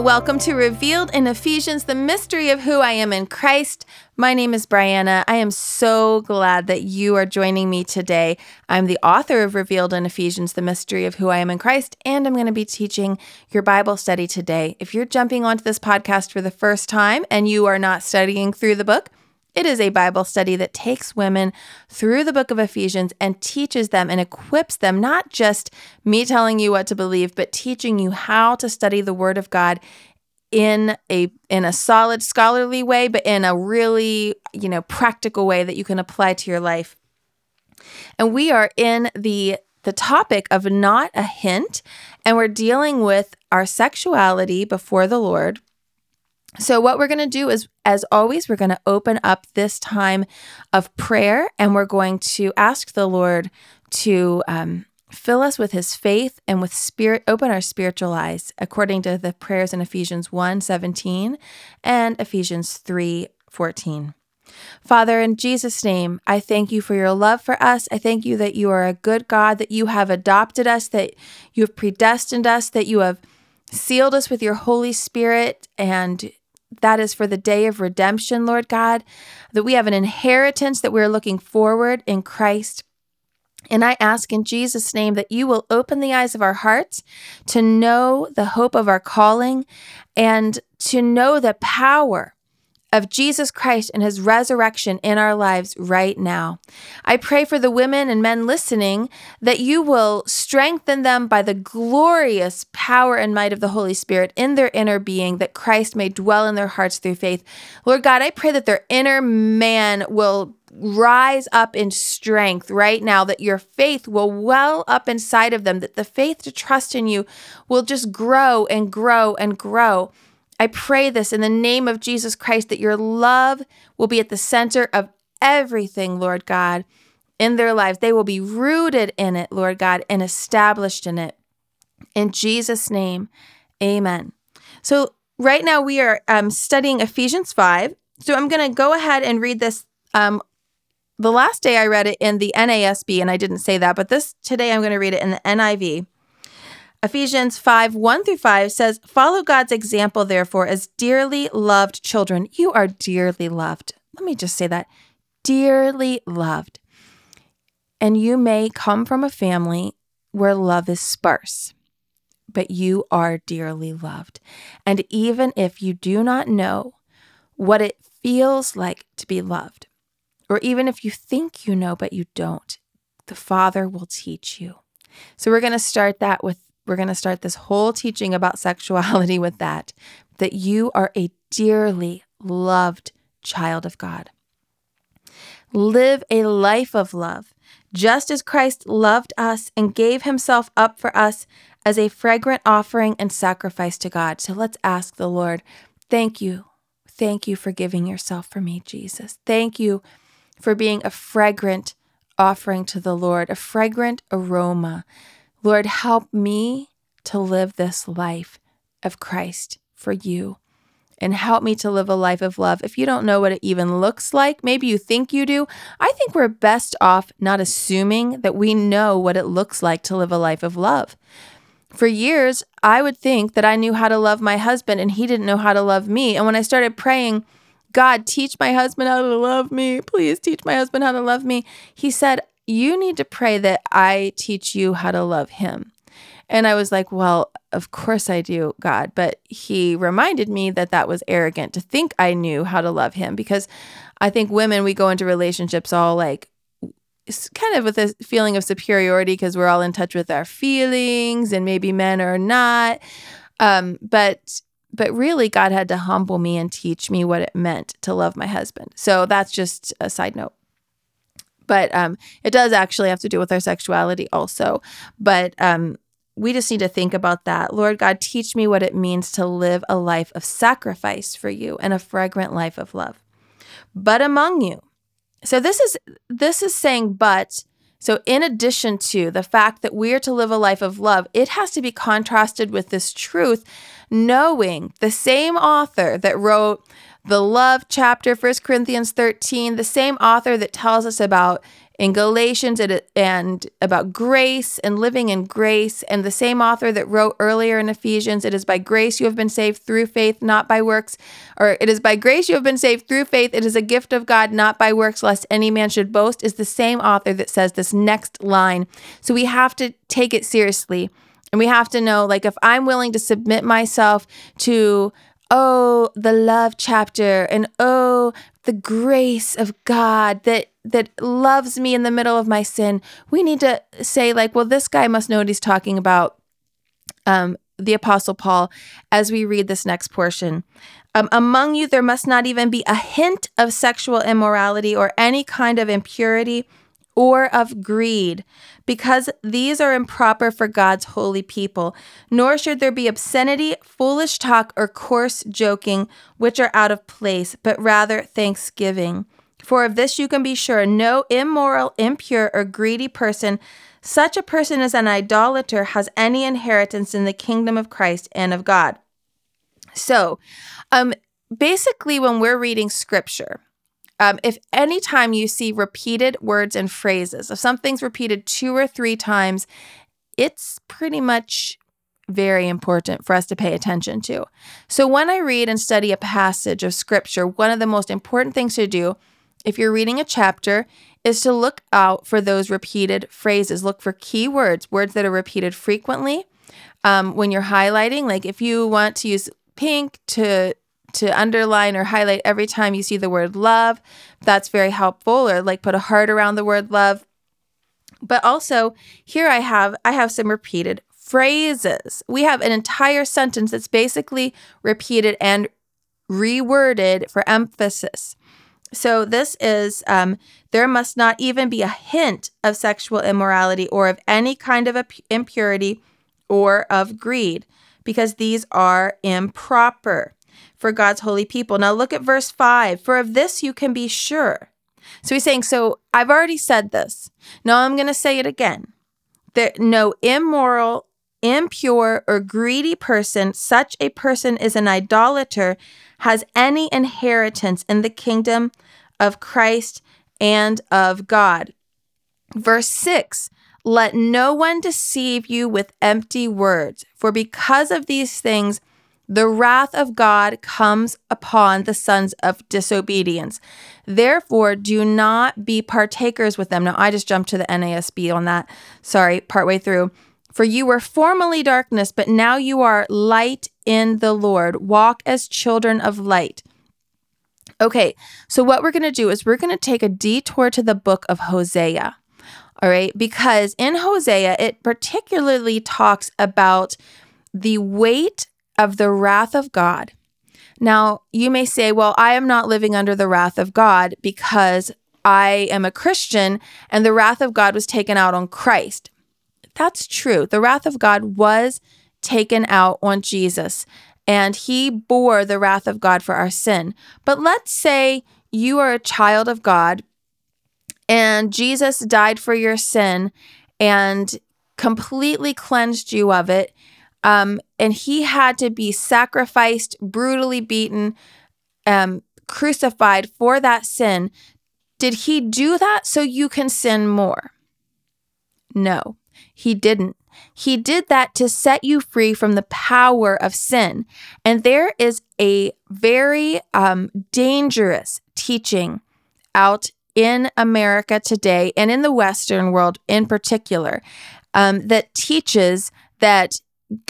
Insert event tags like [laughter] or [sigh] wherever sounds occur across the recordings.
Welcome to Revealed in Ephesians, the mystery of who I am in Christ. My name is Brianna. I am so glad that you are joining me today. I'm the author of Revealed in Ephesians, the mystery of who I am in Christ, and I'm going to be teaching your Bible study today. If you're jumping onto this podcast for the first time and you are not studying through the book, it is a Bible study that takes women through the book of Ephesians and teaches them and equips them, not just me telling you what to believe, but teaching you how to study the Word of God in a in a solid scholarly way but in a really you know practical way that you can apply to your life. And we are in the the topic of not a hint and we're dealing with our sexuality before the lord so, what we're going to do is, as always, we're going to open up this time of prayer and we're going to ask the Lord to um, fill us with his faith and with spirit, open our spiritual eyes, according to the prayers in Ephesians 1 17 and Ephesians 3 14. Father, in Jesus' name, I thank you for your love for us. I thank you that you are a good God, that you have adopted us, that you have predestined us, that you have sealed us with your Holy Spirit, and that is for the day of redemption, Lord God, that we have an inheritance that we're looking forward in Christ. And I ask in Jesus' name that you will open the eyes of our hearts to know the hope of our calling and to know the power of Jesus Christ and his resurrection in our lives right now. I pray for the women and men listening that you will strengthen them by the glorious power and might of the Holy Spirit in their inner being, that Christ may dwell in their hearts through faith. Lord God, I pray that their inner man will rise up in strength right now, that your faith will well up inside of them, that the faith to trust in you will just grow and grow and grow. I pray this in the name of Jesus Christ that your love will be at the center of everything, Lord God, in their lives. They will be rooted in it, Lord God, and established in it. In Jesus' name, amen. So, right now we are um, studying Ephesians 5. So, I'm going to go ahead and read this. Um, the last day I read it in the NASB, and I didn't say that, but this today I'm going to read it in the NIV. Ephesians 5 1 through 5 says, Follow God's example, therefore, as dearly loved children. You are dearly loved. Let me just say that dearly loved. And you may come from a family where love is sparse, but you are dearly loved. And even if you do not know what it feels like to be loved, or even if you think you know but you don't, the Father will teach you. So we're going to start that with we're going to start this whole teaching about [laughs] sexuality with that that you are a dearly loved child of God. Live a life of love, just as Christ loved us and gave himself up for us as a fragrant offering and sacrifice to God. So let's ask the Lord, thank you. Thank you for giving yourself for me, Jesus. Thank you for being a fragrant offering to the Lord, a fragrant aroma Lord, help me to live this life of Christ for you and help me to live a life of love. If you don't know what it even looks like, maybe you think you do. I think we're best off not assuming that we know what it looks like to live a life of love. For years, I would think that I knew how to love my husband and he didn't know how to love me. And when I started praying, God, teach my husband how to love me. Please teach my husband how to love me. He said, you need to pray that I teach you how to love him. And I was like, well, of course I do, God. But he reminded me that that was arrogant to think I knew how to love him because I think women, we go into relationships all like, kind of with a feeling of superiority because we're all in touch with our feelings and maybe men are not. Um, but but really God had to humble me and teach me what it meant to love my husband. So that's just a side note but um, it does actually have to do with our sexuality also. But um, we just need to think about that. Lord God, teach me what it means to live a life of sacrifice for you and a fragrant life of love. But among you. So this is this is saying but so in addition to the fact that we are to live a life of love, it has to be contrasted with this truth knowing the same author that wrote the love chapter, 1 Corinthians 13, the same author that tells us about in Galatians it, and about grace and living in grace. And the same author that wrote earlier in Ephesians, it is by grace you have been saved through faith, not by works. Or it is by grace you have been saved through faith. It is a gift of God, not by works, lest any man should boast, is the same author that says this next line. So we have to take it seriously. And we have to know, like, if I'm willing to submit myself to oh the love chapter and oh the grace of god that that loves me in the middle of my sin. We need to say like well this guy must know what he's talking about um the apostle paul as we read this next portion. Um, among you there must not even be a hint of sexual immorality or any kind of impurity or of greed, because these are improper for God's holy people. Nor should there be obscenity, foolish talk, or coarse joking, which are out of place, but rather thanksgiving. For of this you can be sure no immoral, impure, or greedy person, such a person as an idolater, has any inheritance in the kingdom of Christ and of God. So, um, basically, when we're reading scripture, um, if anytime you see repeated words and phrases, if something's repeated two or three times, it's pretty much very important for us to pay attention to. So, when I read and study a passage of scripture, one of the most important things to do if you're reading a chapter is to look out for those repeated phrases. Look for key words, words that are repeated frequently. Um, when you're highlighting, like if you want to use pink to to underline or highlight every time you see the word love. That's very helpful or like put a heart around the word love. But also, here I have I have some repeated phrases. We have an entire sentence that's basically repeated and reworded for emphasis. So this is um, there must not even be a hint of sexual immorality or of any kind of impurity or of greed, because these are improper for God's holy people. Now look at verse 5 For of this you can be sure. So he's saying, So I've already said this. Now I'm going to say it again. That no immoral, impure, or greedy person, such a person is an idolater, has any inheritance in the kingdom of Christ and of God. Verse 6 Let no one deceive you with empty words, for because of these things, the wrath of God comes upon the sons of disobedience. Therefore, do not be partakers with them. Now, I just jumped to the NASB on that. Sorry, partway through. For you were formerly darkness, but now you are light in the Lord. Walk as children of light. Okay, so what we're going to do is we're going to take a detour to the book of Hosea. All right, because in Hosea, it particularly talks about the weight of the wrath of God. Now, you may say, well, I am not living under the wrath of God because I am a Christian and the wrath of God was taken out on Christ. That's true. The wrath of God was taken out on Jesus and he bore the wrath of God for our sin. But let's say you are a child of God and Jesus died for your sin and completely cleansed you of it um, and he had to be sacrificed, brutally beaten, um, crucified for that sin. Did he do that so you can sin more? No, he didn't. He did that to set you free from the power of sin. And there is a very um, dangerous teaching out in America today and in the Western world in particular um, that teaches that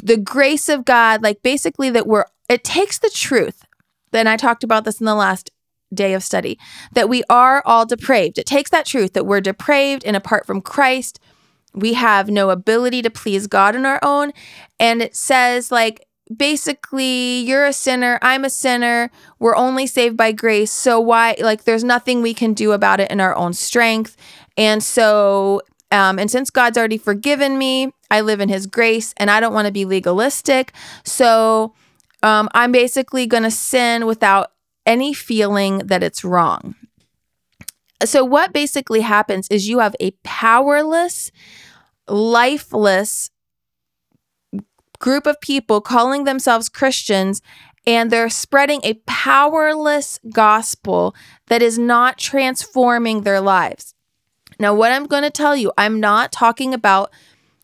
the grace of God, like basically that we're, it takes the truth. Then I talked about this in the last day of study that we are all depraved. It takes that truth that we're depraved and apart from Christ, we have no ability to please God on our own. And it says, like, basically, you're a sinner, I'm a sinner, we're only saved by grace. So, why, like, there's nothing we can do about it in our own strength. And so, um, and since God's already forgiven me, I live in His grace and I don't want to be legalistic. So um, I'm basically going to sin without any feeling that it's wrong. So, what basically happens is you have a powerless, lifeless group of people calling themselves Christians, and they're spreading a powerless gospel that is not transforming their lives. Now, what I'm going to tell you, I'm not talking about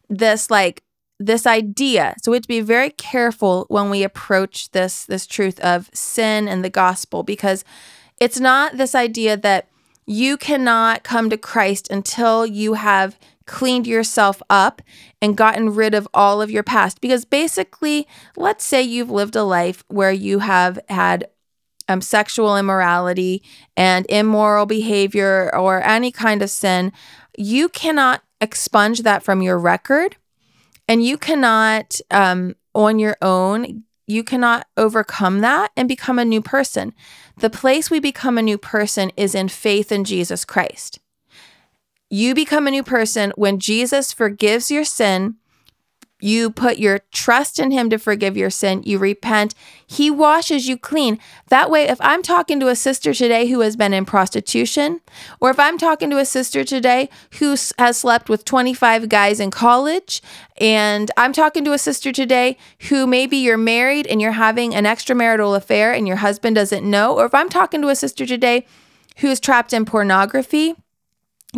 this like this idea. So we have to be very careful when we approach this this truth of sin and the gospel because it's not this idea that you cannot come to Christ until you have cleaned yourself up and gotten rid of all of your past. Because basically, let's say you've lived a life where you have had um, sexual immorality and immoral behavior or any kind of sin, you cannot expunge that from your record. And you cannot, um, on your own, you cannot overcome that and become a new person. The place we become a new person is in faith in Jesus Christ. You become a new person when Jesus forgives your sin you put your trust in him to forgive your sin. You repent. He washes you clean. That way, if I'm talking to a sister today who has been in prostitution, or if I'm talking to a sister today who has slept with 25 guys in college, and I'm talking to a sister today who maybe you're married and you're having an extramarital affair and your husband doesn't know, or if I'm talking to a sister today who's trapped in pornography,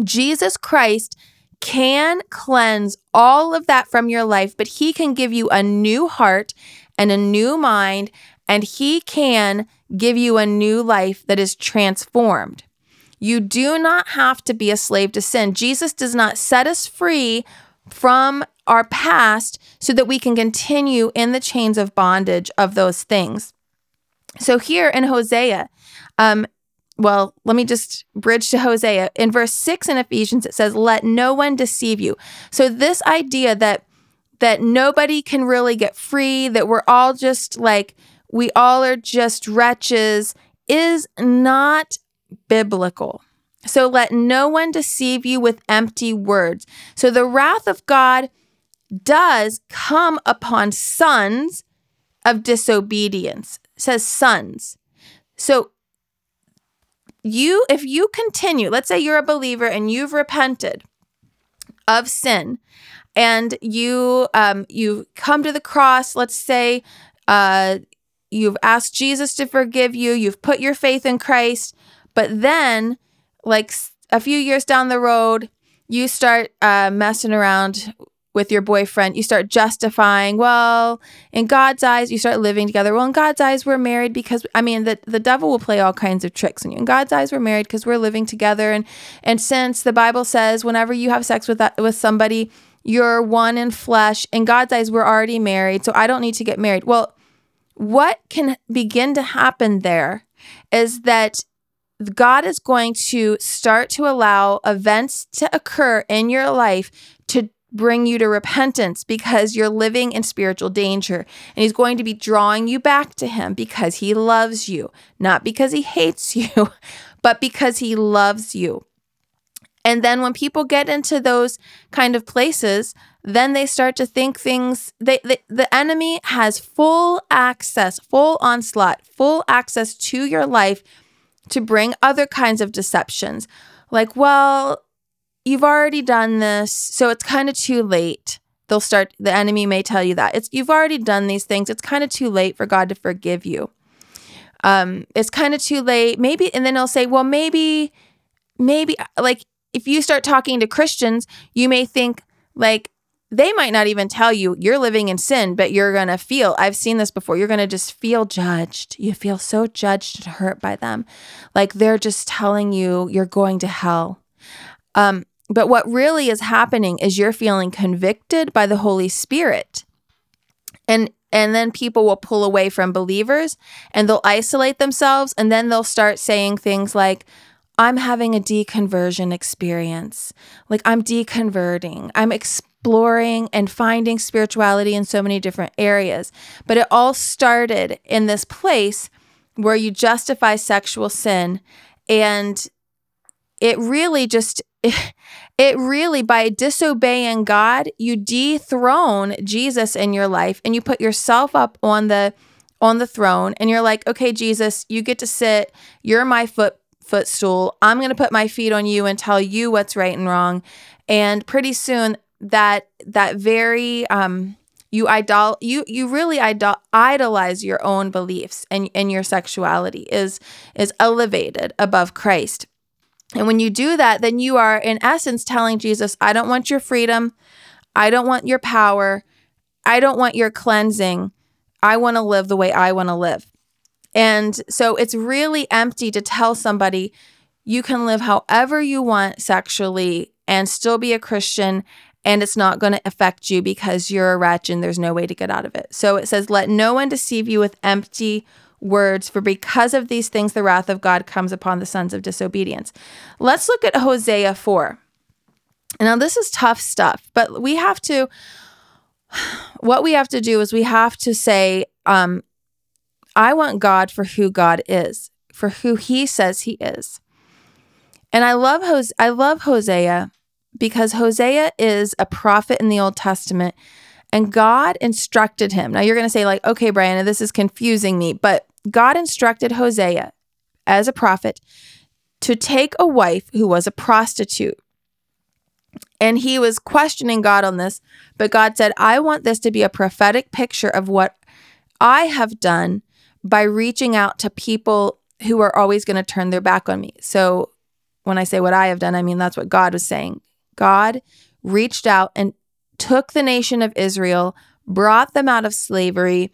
Jesus Christ can cleanse all of that from your life, but He can give you a new heart and a new mind, and He can give you a new life that is transformed. You do not have to be a slave to sin. Jesus does not set us free from our past so that we can continue in the chains of bondage of those things. So here in Hosea, um, well, let me just bridge to Hosea. In verse 6 in Ephesians it says, "Let no one deceive you." So this idea that that nobody can really get free, that we're all just like we all are just wretches is not biblical. So let no one deceive you with empty words. So the wrath of God does come upon sons of disobedience. Says sons. So you if you continue let's say you're a believer and you've repented of sin and you um you come to the cross let's say uh you've asked Jesus to forgive you you've put your faith in Christ but then like a few years down the road you start uh, messing around with your boyfriend, you start justifying, well, in God's eyes, you start living together. Well, in God's eyes, we're married because I mean the, the devil will play all kinds of tricks on you. In God's eyes, we're married because we're living together. And and since the Bible says whenever you have sex with that with somebody, you're one in flesh. In God's eyes, we're already married, so I don't need to get married. Well, what can begin to happen there is that God is going to start to allow events to occur in your life to bring you to repentance because you're living in spiritual danger. And He's going to be drawing you back to Him because He loves you, not because He hates [laughs] you, but because He loves you. And then when people get into those kind of places, then they start to think things they, they, the enemy has full access, full onslaught, full access to your life to bring other kinds of deceptions. Like, well, you've already done this, so it's kind of too late. They'll start, the enemy may tell you that. It's you've already done these things. It's kind of too late for God to forgive you. Um, it's kind of too late. Maybe, and then they'll say, well, maybe, maybe like if you start talking to Christians, you may think like they might not even tell you you're living in sin, but you're going to feel, I've seen this before, you're going to just feel judged. You feel so judged and hurt by them. Like they're just telling you you're going to hell. Um, but what really is happening is you're feeling convicted by the Holy Spirit. And and then people will pull away from believers and they'll isolate themselves and then they'll start saying things like I'm having a deconversion experience. Like I'm deconverting. I'm exploring and finding spirituality in so many different areas. But it all started in this place where you justify sexual sin and it really just [laughs] it really by disobeying God, you dethrone Jesus in your life and you put yourself up on the on the throne and you're like, "Okay, Jesus, you get to sit. You're my foot footstool. I'm going to put my feet on you and tell you what's right and wrong." And pretty soon that that very um you idol you you really idol- idolize your own beliefs and and your sexuality is is elevated above Christ. And when you do that, then you are, in essence, telling Jesus, I don't want your freedom. I don't want your power. I don't want your cleansing. I want to live the way I want to live. And so it's really empty to tell somebody you can live however you want sexually and still be a Christian and it's not going to affect you because you're a wretch and there's no way to get out of it. So it says, Let no one deceive you with empty words, for because of these things the wrath of God comes upon the sons of disobedience. Let's look at Hosea 4. Now, this is tough stuff, but we have to, [sighs] what we have to do is we have to say, um, I want God for who God is, for who he says he is. And I love Hos- I love Hosea because Hosea is a prophet in the Old Testament and God instructed him. Now you're going to say like, "Okay, Brianna, this is confusing me," but God instructed Hosea as a prophet to take a wife who was a prostitute. And he was questioning God on this, but God said, I want this to be a prophetic picture of what I have done by reaching out to people who are always going to turn their back on me. So when I say what I have done, I mean that's what God was saying. God reached out and took the nation of Israel, brought them out of slavery,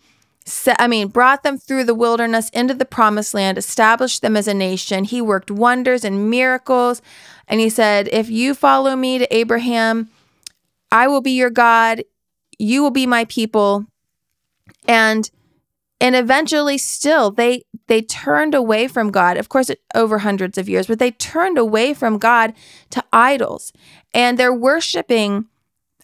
I mean, brought them through the wilderness into the promised land, established them as a nation. He worked wonders and miracles. And he said, If you follow me to Abraham, I will be your God. You will be my people. And and eventually still they they turned away from God. Of course, over hundreds of years, but they turned away from God to idols. And they're worshiping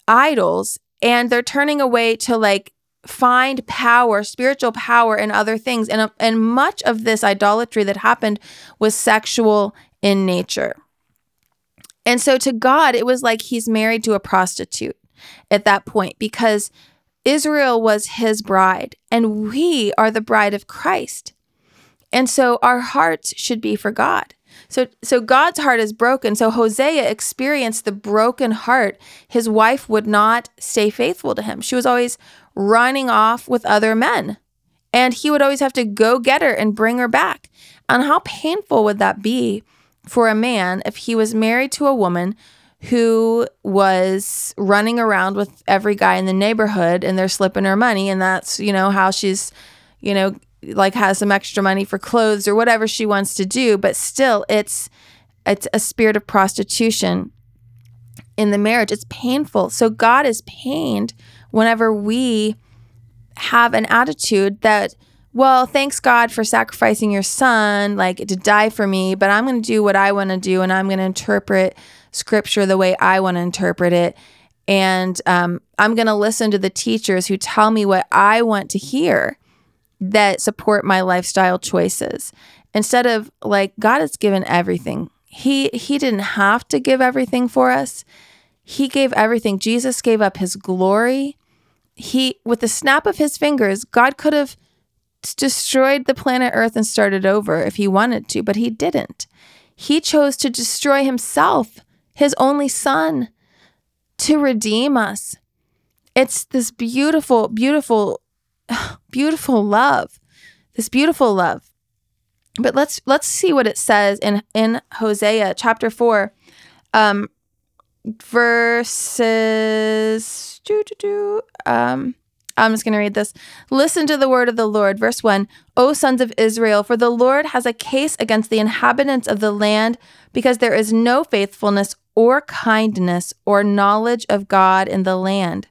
idols and they're turning away to like find power, spiritual power in other things. And, and much of this idolatry that happened was sexual in nature. And so to God, it was like he's married to a prostitute at that point because Israel was his bride and we are the bride of Christ. And so our hearts should be for God. So so God's heart is broken. So Hosea experienced the broken heart. His wife would not stay faithful to him. She was always running off with other men. And he would always have to go get her and bring her back. And how painful would that be for a man if he was married to a woman who was running around with every guy in the neighborhood and they're slipping her money and that's, you know, how she's, you know, like has some extra money for clothes or whatever she wants to do, but still it's it's a spirit of prostitution in the marriage. It's painful. So God is pained whenever we have an attitude that, well, thanks God for sacrificing your son, like to die for me, but I'm going to do what I want to do and I'm going to interpret scripture the way I want to interpret it. And um, I'm going to listen to the teachers who tell me what I want to hear that support my lifestyle choices instead of like God has given everything. He he didn't have to give everything for us. He gave everything. Jesus gave up his glory. He with the snap of his fingers, God could have destroyed the planet Earth and started over if he wanted to, but he didn't. He chose to destroy himself, his only son, to redeem us. It's this beautiful, beautiful [sighs] beautiful love. This beautiful love. But let's let's see what it says in in Hosea chapter 4 um verses doo, doo, doo, um I'm just going to read this. Listen to the word of the Lord. Verse 1 O sons of Israel, for the Lord has a case against the inhabitants of the land because there is no faithfulness or kindness or knowledge of God in the land.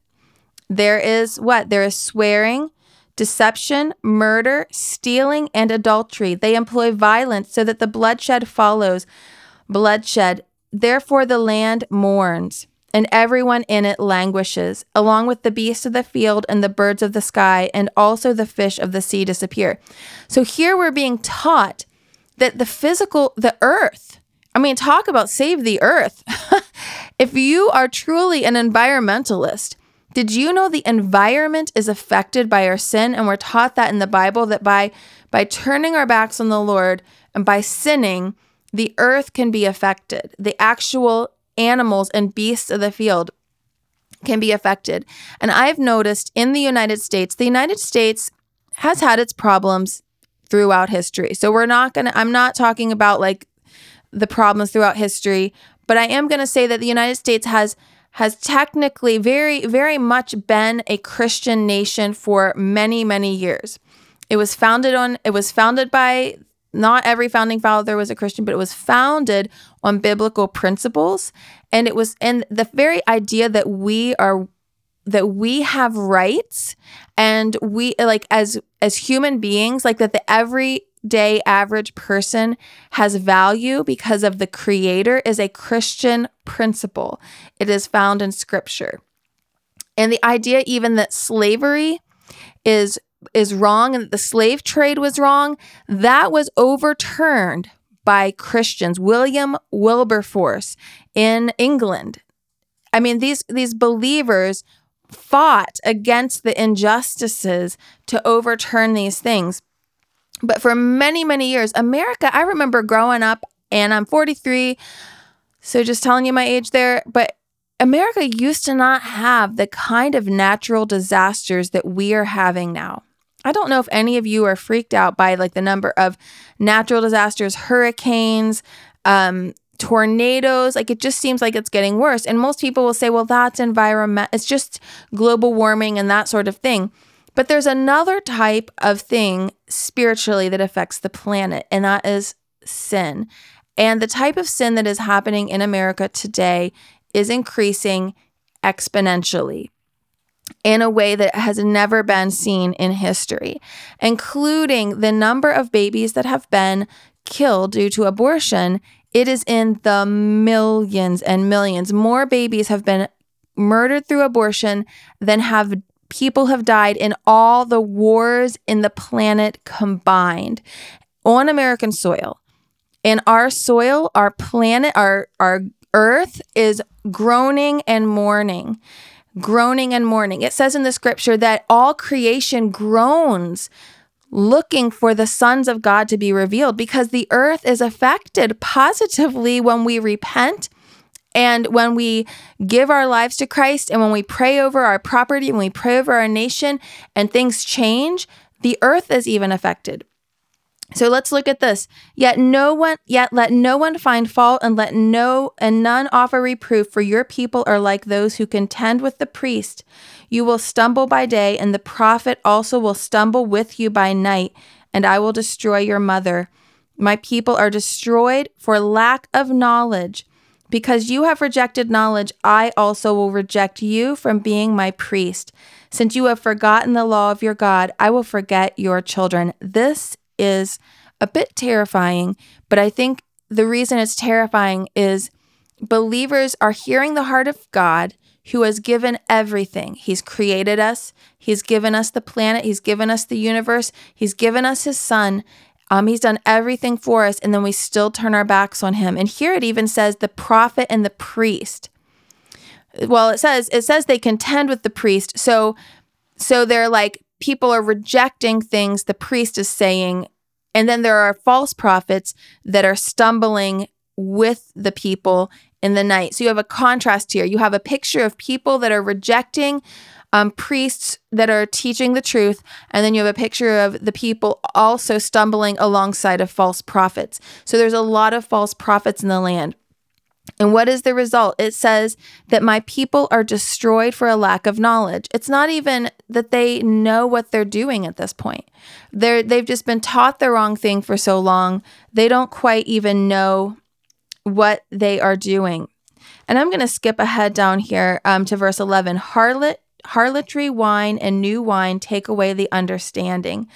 There is what? There is swearing deception, murder, stealing, and adultery. They employ violence so that the bloodshed follows bloodshed. Therefore, the land mourns, and everyone in it languishes, along with the beasts of the field and the birds of the sky, and also the fish of the sea disappear. So here we're being taught that the physical, the earth, I mean, talk about save the earth. [laughs] if you are truly an environmentalist, did you know the environment is affected by our sin? And we're taught that in the Bible that by by turning our backs on the Lord and by sinning, the earth can be affected. The actual animals and beasts of the field can be affected. And I've noticed in the United States, the United States has had its problems throughout history. So we're not going to I'm not talking about like the problems throughout history, but I am going to say that the United States has has technically very very much been a Christian nation for many many years. It was founded on it was founded by not every founding father was a Christian, but it was founded on biblical principles and it was and the very idea that we are that we have rights and we like as as human beings like that the everyday average person has value because of the creator is a christian principle. It is found in scripture. And the idea even that slavery is is wrong and that the slave trade was wrong that was overturned by christians. William wilberforce in england. I mean these these believers fought against the injustices to overturn these things. But for many, many years, America, I remember growing up, and I'm 43, so just telling you my age there, but America used to not have the kind of natural disasters that we are having now. I don't know if any of you are freaked out by like the number of natural disasters, hurricanes, um, tornadoes like it just seems like it's getting worse and most people will say well that's environment it's just global warming and that sort of thing but there's another type of thing spiritually that affects the planet and that is sin and the type of sin that is happening in America today is increasing exponentially in a way that has never been seen in history, including the number of babies that have been killed due to abortion it is in the millions and millions. More babies have been murdered through abortion than have people have died in all the wars in the planet combined on American soil. In our soil, our planet, our our earth is groaning and mourning. Groaning and mourning. It says in the scripture that all creation groans looking for the sons of God to be revealed because the earth is affected positively when we repent and when we give our lives to Christ and when we pray over our property and we pray over our nation and things change, the earth is even affected. So let's look at this. Yet no one yet let no one find fault and let no and none offer reproof for your people are like those who contend with the priest. You will stumble by day and the prophet also will stumble with you by night and I will destroy your mother. My people are destroyed for lack of knowledge. Because you have rejected knowledge, I also will reject you from being my priest. Since you have forgotten the law of your God, I will forget your children. This is a bit terrifying, but I think the reason it's terrifying is believers are hearing the heart of God who has given everything. He's created us, He's given us the planet, He's given us the universe, He's given us His Son. Um, he's done everything for us, and then we still turn our backs on him. And here it even says the prophet and the priest. Well, it says it says they contend with the priest. So, so they're like people are rejecting things the priest is saying. And then there are false prophets that are stumbling with the people in the night. So you have a contrast here. You have a picture of people that are rejecting um, priests that are teaching the truth. And then you have a picture of the people also stumbling alongside of false prophets. So there's a lot of false prophets in the land. And what is the result? It says that my people are destroyed for a lack of knowledge. It's not even that they know what they're doing at this point. They're they've just been taught the wrong thing for so long. They don't quite even know what they are doing. And I'm going to skip ahead down here um, to verse 11. Harlot, harlotry, wine, and new wine take away the understanding.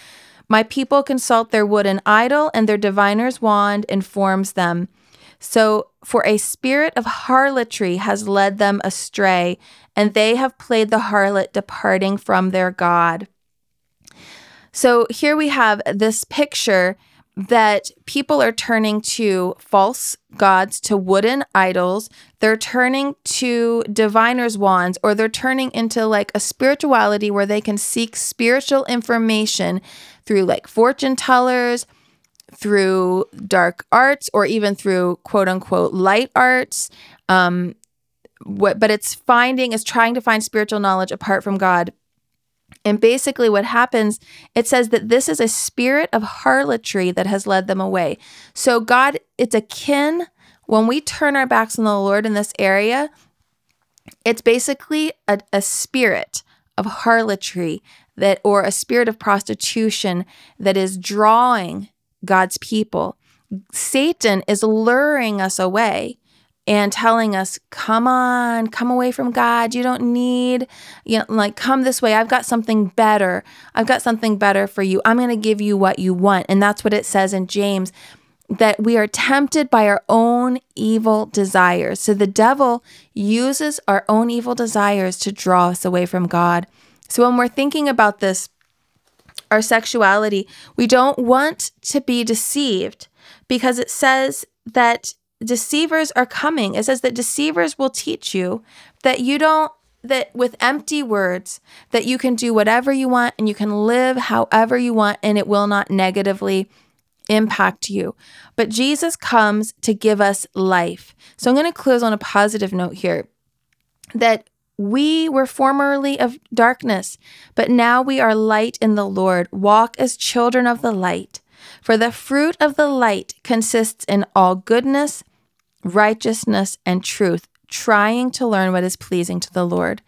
My people consult their wooden idol, and their diviner's wand informs them. So, for a spirit of harlotry has led them astray, and they have played the harlot, departing from their God. So, here we have this picture that people are turning to false gods, to wooden idols. They're turning to diviner's wands, or they're turning into like a spirituality where they can seek spiritual information through like fortune tellers through dark arts or even through quote unquote light arts. Um, what, but it's finding, is trying to find spiritual knowledge apart from God. And basically, what happens, it says that this is a spirit of harlotry that has led them away. So, God, it's akin when we turn our backs on the Lord in this area, it's basically a, a spirit of harlotry that, or a spirit of prostitution that is drawing God's people. Satan is luring us away and telling us, come on, come away from God. You don't need, you know, like, come this way. I've got something better. I've got something better for you. I'm going to give you what you want. And that's what it says in James that we are tempted by our own evil desires. So the devil uses our own evil desires to draw us away from God. So when we're thinking about this, our sexuality, we don't want to be deceived because it says that deceivers are coming. It says that deceivers will teach you that you don't that with empty words that you can do whatever you want and you can live however you want and it will not negatively impact you. But Jesus comes to give us life. So I'm going to close on a positive note here that we were formerly of darkness, but now we are light in the Lord. Walk as children of the light. For the fruit of the light consists in all goodness, righteousness, and truth, trying to learn what is pleasing to the Lord.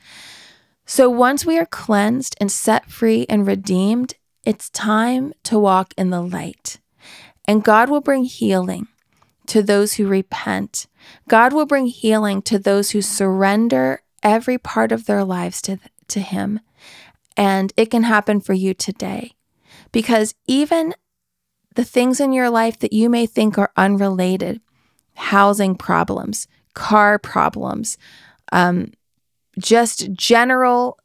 So once we are cleansed and set free and redeemed, it's time to walk in the light. And God will bring healing to those who repent. God will bring healing to those who surrender every part of their lives to, to Him. And it can happen for you today. Because even the things in your life that you may think are unrelated, housing problems, car problems, um, just general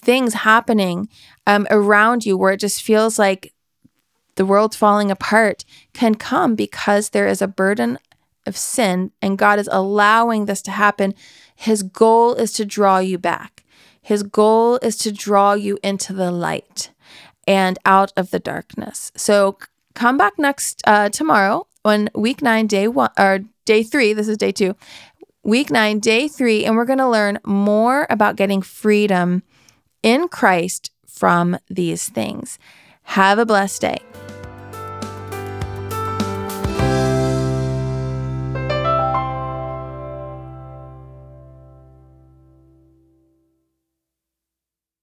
things happening um, around you where it just feels like the world's falling apart can come because there is a burden of sin and God is allowing this to happen. His goal is to draw you back. His goal is to draw you into the light and out of the darkness. So come back next uh, tomorrow on week nine, day one, or day three. This is day two, week nine, day three, and we're going to learn more about getting freedom in Christ from these things. Have a blessed day.